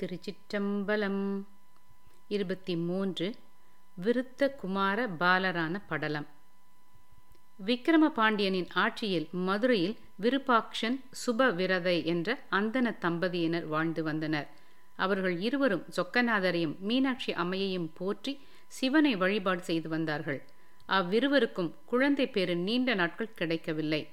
திருச்சிற்றம்பலம் இருபத்தி மூன்று விருத்த குமார பாலரான படலம். விக்கிரம பாண்டியனின் ஆட்சியில் மதுரையில் விருப்பாக்ஷன் சுபவிரதை என்ற அந்தன தம்பதியினர் வாழ்ந்து வந்தனர். அவர்கள் இருவரும் சொக்கநாதரையும் மீனாட்சி அம்மையையும் போற்றி சிவனை வழிபாடு செய்து வந்தார்கள். அவ்விருவருக்கும் குழந்தை பேறு நீண்ட நாட்கள் கிடைக்கவில்லை.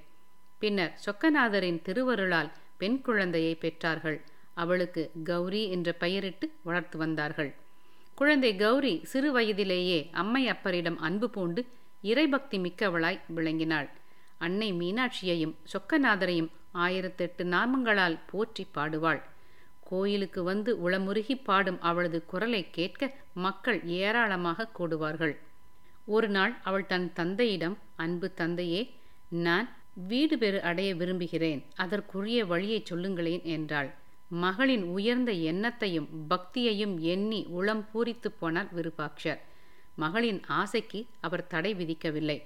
பின்னர் சொக்கநாதரின் திருவருளால் பெண் குழந்தையை பெற்றார்கள். அவளுக்கு கௌரி என்ற பெயரிட்டு வளர்த்து வந்தார்கள். குழந்தை கௌரி சிறு வயதிலேயே அம்மை அப்பரிடம் அன்பு பூண்டு இறைபக்தி மிக்கவளாய் விளங்கினாள். அன்னை மீனாட்சியையும் சொக்கநாதரையும் ஆயிரத்தெட்டு நாமங்களால் போற்றி பாடுவாள். கோயிலுக்கு வந்து உளமுருகி பாடும் அவளது குரலை கேட்க மக்கள் ஏராளமாக கூடுவார்கள். ஒரு நாள் அவள் தன் தந்தையிடம் அன்பு தந்தையே நான் வீடு பெறு அடைய விரும்புகிறேன். அதற்குரிய வழியை சொல்லுங்களேன் என்றாள். மகளின் உயர்ந்த எண்ணத்தையும் பக்தியையும் எண்ணி உளம் பூரித்து போனார் விருப்பாட்சர். மகளின் ஆசைக்கு அவர் தடை விதிக்கவில்லை.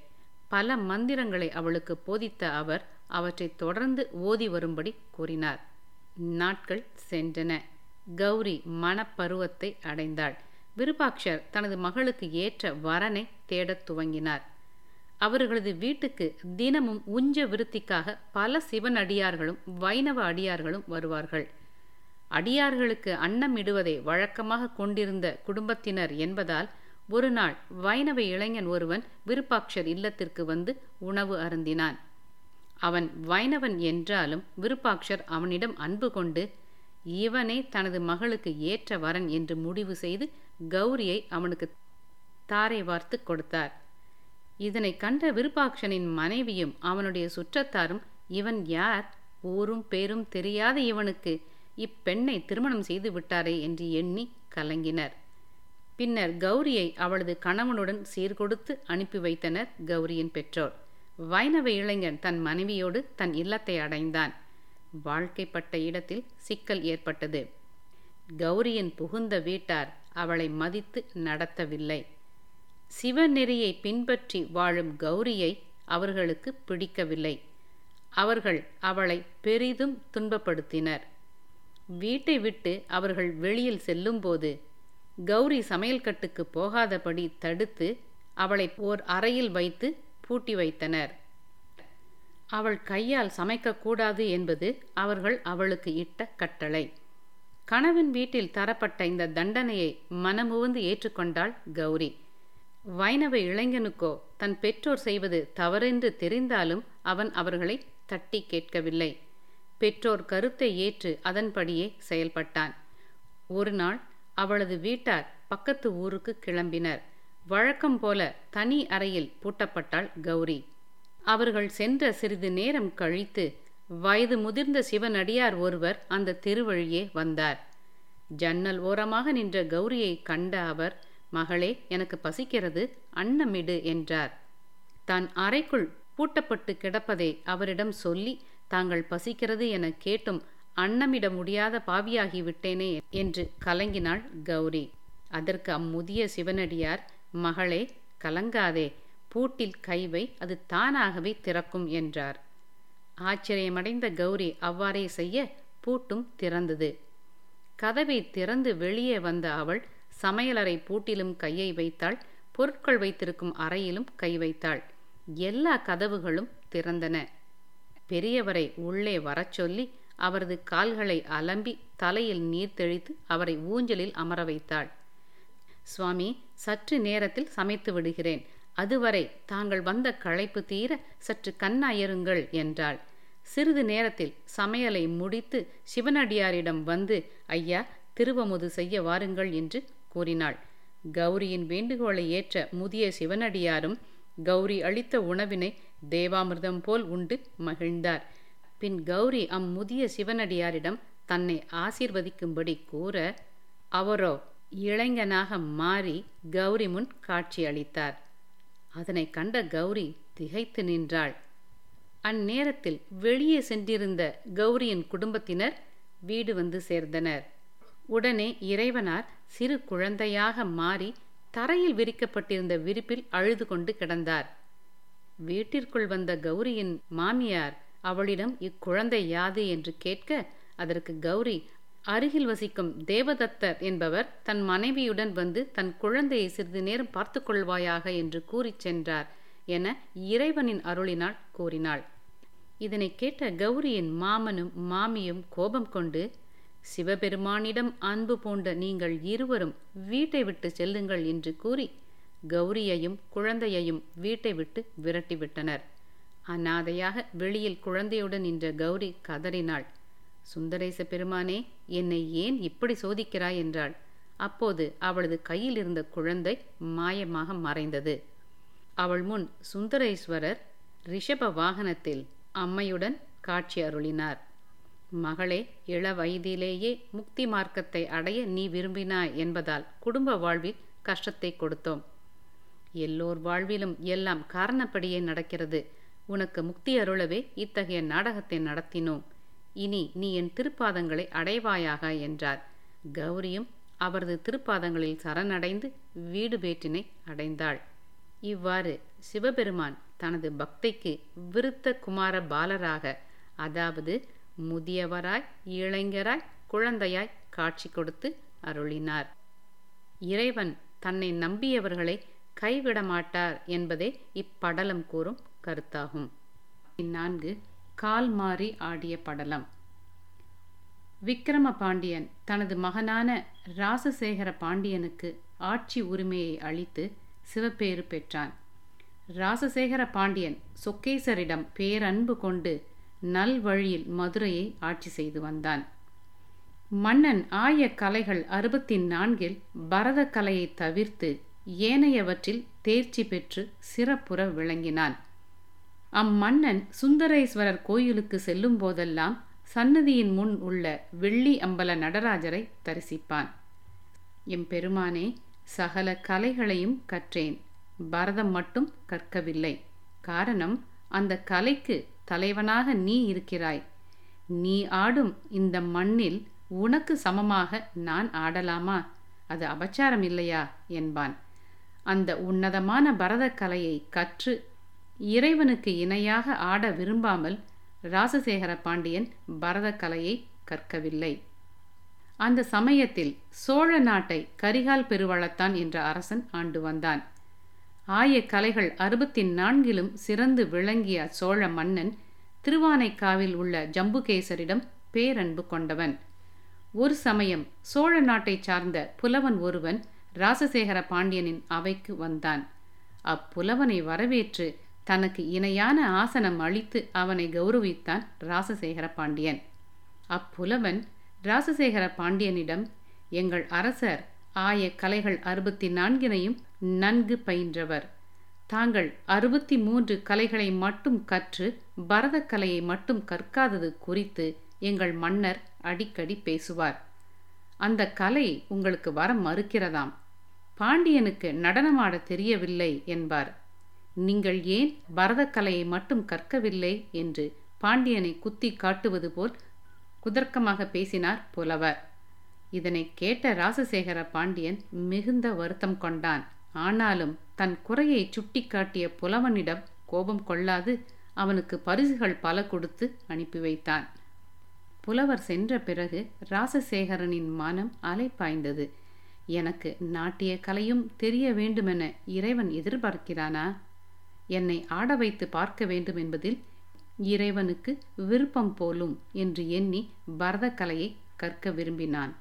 பல மந்திரங்களை அவளுக்கு போதித்த அவர் அவற்றை தொடர்ந்து ஓதி வரும்படி கூறினார். நாட்கள் சென்றன. கௌரி மனப்பருவத்தை அடைந்தாள். விருபாக்ஷர் தனது மகளுக்கு ஏற்ற வரனை தேடத் துவங்கினார். அவர்களது வீட்டுக்கு தினமும் உஞ்ச விருத்திக்காக பல சிவன் அடியார்களும் வைணவ அடியார்களும் வருவார்கள். அடியார்களுக்கு அன்னம் இடுவதை வழக்கமாக கொண்டிருந்த குடும்பத்தினர் என்பதால் ஒரு நாள் வைணவ இளைஞன் ஒருவன் விருப்பாட்சர் இல்லத்திற்கு வந்து உணவு அருந்தினான். அவன் வைணவன் என்றாலும் விருப்பாட்சர் அவனிடம் அன்பு கொண்டு இவனே தனது மகளுக்கு ஏற்ற வரன் என்று முடிவு செய்து கௌரியை அவனுக்கு தாரை வார்த்து கொடுத்தார். இதனை கண்ட விருப்பாட்சனின் மனைவியும் அவனுடைய சுற்றத்தாரும் இவன் யார்? ஊரும் பேரும் தெரியாத இவனுக்கு இப்பெண்ணை திருமணம் செய்து விட்டாரே என்று எண்ணி கலங்கினர். பின்னர் கௌரியை அவளது கணவனுடன் சீர்கொடுத்து அனுப்பி வைத்தனர் கௌரியின் பெற்றோர். வைணவ இளைஞன் தன் மனைவியோடு தன் இல்லத்தை அடைந்தான். வாழ்க்கைப்பட்ட இடத்தில் சிக்கல் ஏற்பட்டது. கௌரியின் புகுந்த வீட்டார் அவளை மதித்து நடத்தவில்லை. சிவநெறியை பின்பற்றி வாழும் கௌரியை அவர்களுக்கு பிடிக்கவில்லை. அவர்கள் அவளை பெரிதும் துன்பப்படுத்தினர். வீட்டை விட்டு அவர்கள் வெளியில் செல்லும்போது கௌரி சமையல் கட்டுக்கு போகாதபடி தடுத்து அவளை ஓர் அறையில் வைத்து பூட்டி வைத்தனர். அவள் கையால் சமைக்கக்கூடாது என்பது அவர்கள் அவளுக்கு இட்ட கட்டளை. கணவன் வீட்டில் தரப்பட்ட இந்த தண்டனையை மனமுவந்து ஏற்றுக்கொண்டாள் கௌரி. வைணவ இளைஞனுக்கோ தன் பெற்றோர் செய்வது தவறென்று தெரிந்தாலும் அவன் அவர்களை தட்டி கேட்கவில்லை. பெற்றோர் கருத்தை ஏற்று அதன்படியே செயல்பட்டான். ஒரு நாள் அவளது வீட்டார் பக்கத்து ஊருக்கு கிளம்பினர். வழக்கம் போல தனி அறையில் பூட்டப்பட்டாள் கௌரி. அவர்கள் சென்ற சிறிது நேரம் கழித்து வயது முதிர்ந்த சிவனடியார் ஒருவர் அந்த திருவழியே வந்தார். ஜன்னல் ஓரமாக நின்ற கௌரியை கண்ட அவர் மகளே எனக்கு பசிக்கிறது அன்னமிடு என்றார். தான் அறைக்குள் பூட்டப்பட்டு கிடப்பதை அவரிடம் சொல்லி தாங்கள் பசிக்கிறது என கேட்டும் அன்னமிட முடியாத பாவியாகிவிட்டேனே என்று கலங்கினாள் கௌரி. அதற்கு அம்முதிய சிவனடியார் மகளே கலங்காதே. பூட்டில் கைவை அது தானாகவே திறக்கும் என்றார். ஆச்சரியமடைந்த கௌரி அவ்வாறே செய்ய பூட்டும் திறந்தது. கதவை திறந்து வெளியே வந்த அவள் சமையலறை பூட்டிலும் கையை வைத்தாள் பொருட்கள் வைத்திருக்கும் அறையிலும் கை வைத்தாள். எல்லா கதவுகளும் திறந்தன. பெரியவரை உள்ளே வரச் சொல்லி அவரது கால்களை அலம்பி தலையில் நீர் தெளித்து அவரை ஊஞ்சலில் அமர வைத்தாள். சுவாமி சற்று நேரத்தில் சமைத்து விடுகிறேன். அதுவரை தாங்கள் வந்த களைப்பு தீர சற்று கண்ணாயருங்கள் என்றாள். சிறிது நேரத்தில் சமையலை முடித்து சிவனடியாரிடம் வந்து ஐயா திருவமுது செய்ய வாருங்கள் என்று கூறினாள். கௌரியின் வேண்டுகோளை ஏற்ற முதிய சிவனடியாரும் கௌரி அளித்த உணவினை தேவாமிர்தம் போல் உண்டு மகிழ்ந்தார். பின் கௌரி அம்முதிய சிவனடியாரிடம் தன்னை ஆசீர்வதிக்கும்படி கூற அவரோ இளைஞனாக மாறி கௌரி முன் காட்சி அளித்தார். அதனை கண்ட கௌரி திகைத்து நின்றாள். அந்நேரத்தில் வெளியே சென்றிருந்த கௌரியின் குடும்பத்தினர் வீடு வந்து சேர்ந்தனர். உடனே இறைவனார் சிறு குழந்தையாக மாறி தரையில் விரிக்கப்பட்டிருந்த விரிப்பில் அழுது கொண்டு கிடந்தார். வீட்டிற்குள் வந்த கௌரியின் மாமியார் அவளிடம் இக்குழந்தை யாது என்று கேட்க அதற்கு கௌரி அருகில் வசிக்கும் தேவதத்தர் என்பவர் தன் மனைவியுடன் வந்து தன் குழந்தையை சிறிது நேரம் பார்த்து கொள்வாயாக என்று கூறிச் சென்றார் என இறைவனின் அருளினால் கூறினாள். இதனை கேட்ட கௌரியின் மாமனும் மாமியும் கோபம் கொண்டு சிவபெருமானிடம் அன்பு பூண்ட நீங்கள் இருவரும் வீட்டை விட்டு செல்லுங்கள் என்று கூறி கௌரியையும் குழந்தையையும் வீட்டை விட்டு விரட்டிவிட்டனர். அநாதையாக வெளியில் குழந்தையுடன் நின்ற கௌரி கதறினாள். சுந்தரேச பெருமானே என்னை ஏன் இப்படி சோதிக்கிறாய்? என்றாள். அப்போது அவளது கையில் இருந்த குழந்தை மாயமாக மறைந்தது. அவள் முன் சுந்தரேஸ்வரர் ரிஷப வாகனத்தில் அம்மையுடன் காட்சி அருளினார். மகளே இள வயதிலேயே முக்தி மார்க்கத்தை அடைய நீ விரும்பினாய் என்பதால் குடும்ப வாழ்வில் கஷ்டத்தை கொடுத்தோம். எல்லோர் வாழ்விலும் எல்லாம் காரணப்படியே நடக்கிறது. உனக்கு முக்தி அருளவே இத்தகைய நாடகத்தை நடத்தினோம். இனி நீ என் திருப்பாதங்களை அடைவாயாக என்றார். கௌரியும் அவரது திருப்பாதங்களில் சரணடைந்து வீடு பேட்டினை அடைந்தாள். இவ்வாறு சிவபெருமான் தனது பக்தைக்கு விருத்த குமார பாலராக அதாவது முதியவராய் இளைஞராய் குழந்தையாய் காட்சி கொடுத்து அருளினார். இறைவன் தன்னை நம்பியவர்களை கைவிட மாட்டார் என்பதே இப்படலம் கூறும் கருத்தாகும். இந்நான்கு கால் மாறி ஆடிய படலம். விக்கிரம பாண்டியன் தனது மகனான ராசசேகர பாண்டியனுக்கு ஆட்சி உரிமையை அளித்து சிவப்பேறு பெற்றான். ராசசேகர பாண்டியன் சொக்கேசரிடம் பேரன்பு கொண்டு நல்வழியில் மதுரையை ஆட்சி செய்து வந்தான். மன்னன் ஆய கலைகள் அறுபத்தி நான்கில் பரத கலையை தவிர்த்து ஏனையவற்றில் தேர்ச்சி பெற்று சிறப்புற விளங்கினான். அம்மன்னன் சுந்தரேஸ்வரர் கோயிலுக்கு செல்லும் போதெல்லாம் சன்னதியின் முன் உள்ள வெள்ளி அம்பல நடராஜரை தரிசிப்பான். எம் பெருமானே சகல கலைகளையும் கற்றேன். பரதம் மட்டும் கற்கவில்லை. காரணம் அந்த கலைக்கு தலைவனாக நீ இருக்கிறாய். நீ ஆடும் இந்த மண்ணில் உனக்கு சமமாக நான் ஆடலாமா? அது அபச்சாரம் இல்லையா? என்பான். அந்த உன்னதமான பரத கலையை கற்று இறைவனுக்கு இணையாக ஆட விரும்பாமல் ராசசேகர பாண்டியன் பரத கலையை கற்கவில்லை. அந்த சமயத்தில் சோழ நாட்டை கரிகால் பெருவளத்தான் என்ற அரசன் ஆண்டு வந்தான். ஆய கலைகள் அறுபத்தி நான்கிலும் சிறந்து விளங்கிய சோழ மன்னன் திருவானைக்காவில் உள்ள ஜம்புகேசரிடம் பேரன்பு கொண்டவன். ஒரு சமயம் சோழ நாட்டை சார்ந்த புலவன் ஒருவன் ராசசேகர பாண்டியனின் அவைக்கு வந்தான். அப்புலவனை வரவேற்று தனக்கு இணையான ஆசனம் அளித்து அவனை கௌரவித்தான் ராசசேகர பாண்டியன். அப்புலவன் ராசசேகர பாண்டியனிடம் எங்கள் அரசர் ஆய கலைகள் அறுபத்தி நான்கினையும் நன்கு பயின்றவர். தாங்கள் அறுபத்தி மூன்று கலைகளை மட்டும் கற்று பரதக்கலையை கலையை மட்டும் கற்காதது குறித்து எங்கள் மன்னர் அடிக்கடி பேசுவார். அந்த கலை உங்களுக்கு வர மறுக்கிறதாம். பாண்டியனுக்கு நடனமாட தெரியவில்லை என்பார். நீங்கள் ஏன் பரதக்கலையை மட்டும் கற்கவில்லை என்று பாண்டியனை குத்தி காட்டுவது போல் குதர்க்கமாக பேசினார் புலவர். இதனை கேட்ட ராசசேகர பாண்டியன் மிகுந்த வருத்தம் கொண்டான். ஆனாலும் தன் குறையை சுட்டிக்காட்டிய புலவனிடம் கோபம் கொள்ளாது அவனுக்கு பரிசுகள் பல கொடுத்து அனுப்பி வைத்தான். புலவர் சென்ற பிறகு ராசசேகரனின் மனம் அலைப்பாய்ந்தது எனக்கு நாட்டிய கலையும் தெரிய வேண்டுமென இறைவன் எதிர்பார்க்கிறானா? என்னை ஆட வைத்து பார்க்க வேண்டும் என்பதில் இறைவனுக்கு விருப்பம் போலும் என்று எண்ணி பரதக்கலையை கற்க விரும்பினான்.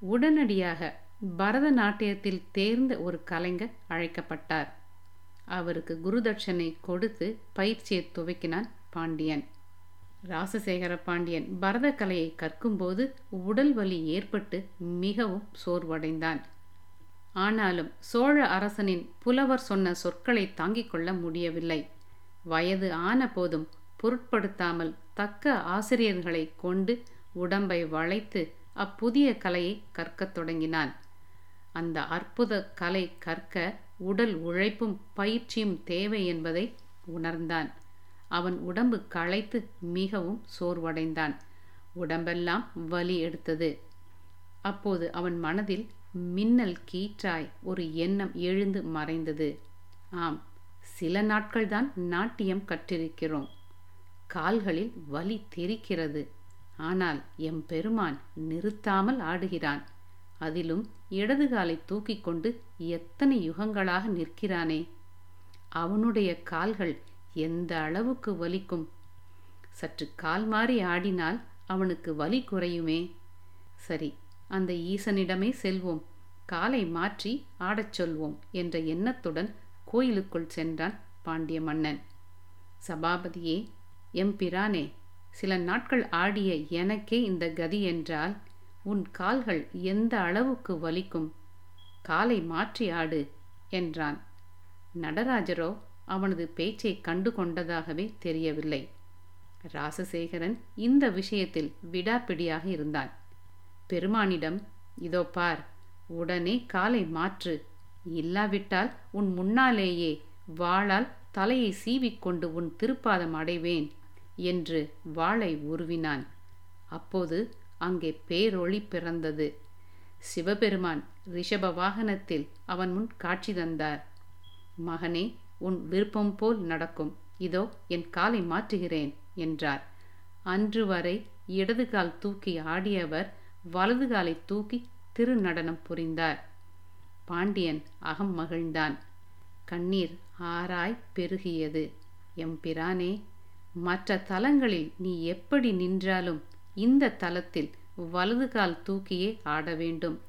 உடனடியாக பரதநாட்டியத்தில் தேர்ந்த ஒரு கலைஞர் அழைக்கப்பட்டார். அவருக்கு குருதட்சணை கொடுத்து பயிற்சியை துவக்கினான் பாண்டியன். ராசசேகர பாண்டியன் பரத கலையை கற்கும்போது உடல் வலி ஏற்பட்டு மிகவும் சோர்வடைந்தான். ஆனாலும் சோழ அரசனின் புலவர் சொன்ன சொற்களை தாங்கிக் கொள்ள முடியவில்லை. வயது ஆன போதும் பொருட்படுத்தாமல் தக்க ஆசிரியர்களை கொண்டு உடம்பை வளைத்து அப்புதிய கலையை கற்கத் தொடங்கினான் அந்த அற்புத கலை கற்க உடல் உழைப்பும் பயிற்சியும் தேவை என்பதை உணர்ந்தான். அவன் உடம்பு களைத்து மிகவும் சோர்வடைந்தான். உடம்பெல்லாம் வலி எடுத்தது. அப்போது அவன் மனதில் மின்னல் கீற்றாய் ஒரு எண்ணம் எழுந்து மறைந்தது. ஆம் சில நாட்கள்தான் நாட்டியம் கற்றிருக்கிறோம். கால்களில் வலி தெரிக்கிறது. ஆனால் எம் பெருமான் நிறுத்தாமல் ஆடுகிறான். அதிலும் இடது காலை தூக்கிக் கொண்டு எத்தனை யுகங்களாக நிற்கிறானே. அவனுடைய கால்கள் எந்த அளவுக்கு வலிக்கும்? சற்று கால் மாறி ஆடினால் அவனுக்கு வலி குறையுமே. சரி அந்த ஈசனிடமே செல்வோம். காலை மாற்றி ஆடச் சொல்வோம் என்ற எண்ணத்துடன் கோயிலுக்குள் சென்றான் பாண்டிய மன்னன். சபாபதியே எம்பிரானே சில நாட்கள் ஆடிய எனக்கே இந்த கதி என்றால் உன் கால்கள் எந்த அளவுக்கு வலிக்கும்? காலை மாற்றி ஆடு என்றான். நடராஜரோ அவனது பேச்சை கண்டு கொண்டதாகவே தெரியவில்லை. ராசசேகரன் இந்த விஷயத்தில் விடாப்பிடியாக இருந்தான். பெருமானிடம் இதோ பார் உடனே காலை மாற்று. இல்லாவிட்டால் உன் முன்னாலேயே வாளால் தலையை சீவிக்கொண்டு உன் திருப்பாதம் அடைவேன். என்று வாளை உருவினான். அப்போது அங்கே பேரொளி பிறந்தது. சிவபெருமான் ரிஷப வாகனத்தில் அவன் முன் காட்சி தந்தார். மகனே உன் விருப்பம் போல் நடக்கும். இதோ என் காலை மாற்றுகிறேன் என்றார். அன்று வரை இடது கால் தூக்கி ஆடியவர் வலது காலை தூக்கி திருநடனம் புரிந்தார். பாண்டியன் அகம் மகிழ்ந்தான். கண்ணீர் ஆராய் பெருகியது. எம்பிரானே மற்ற தலங்களில் நீ எப்படி நின்றாலும் இந்த தலத்தில் வலது கால் தூக்கியே ஆட வேண்டும்.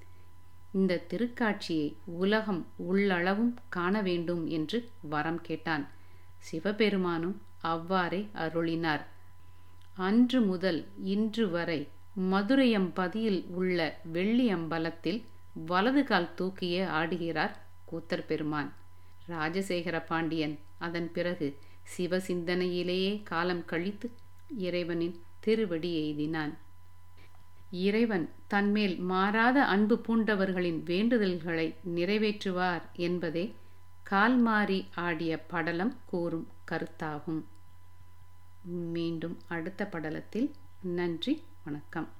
இந்த திருக்காட்சியை உலகம் உள்ளளவும் காண வேண்டும் என்று வரம் கேட்டான். சிவபெருமானும் அவ்வாறே அருளினார். அன்று முதல் இன்று வரை மதுரையம்பதியில் உள்ள வெள்ளி அம்பலத்தில் வலது கால் தூக்கியே ஆடுகிறார் கூத்தர் பெருமான். ராஜசேகர பாண்டியன். அதன் பிறகு சிவசிந்தனையிலேயே காலம் கழித்து இறைவனின் திருவடி எய்தினான். இறைவன் தன்மேல் மாறாத அன்பு பூண்டவர்களின் வேண்டுதல்களை நிறைவேற்றுவார் என்பதே கால்மாறி ஆடிய படலம் கூறும் கருத்தாகும். மீண்டும் அடுத்த படலத்தில் நன்றி வணக்கம்.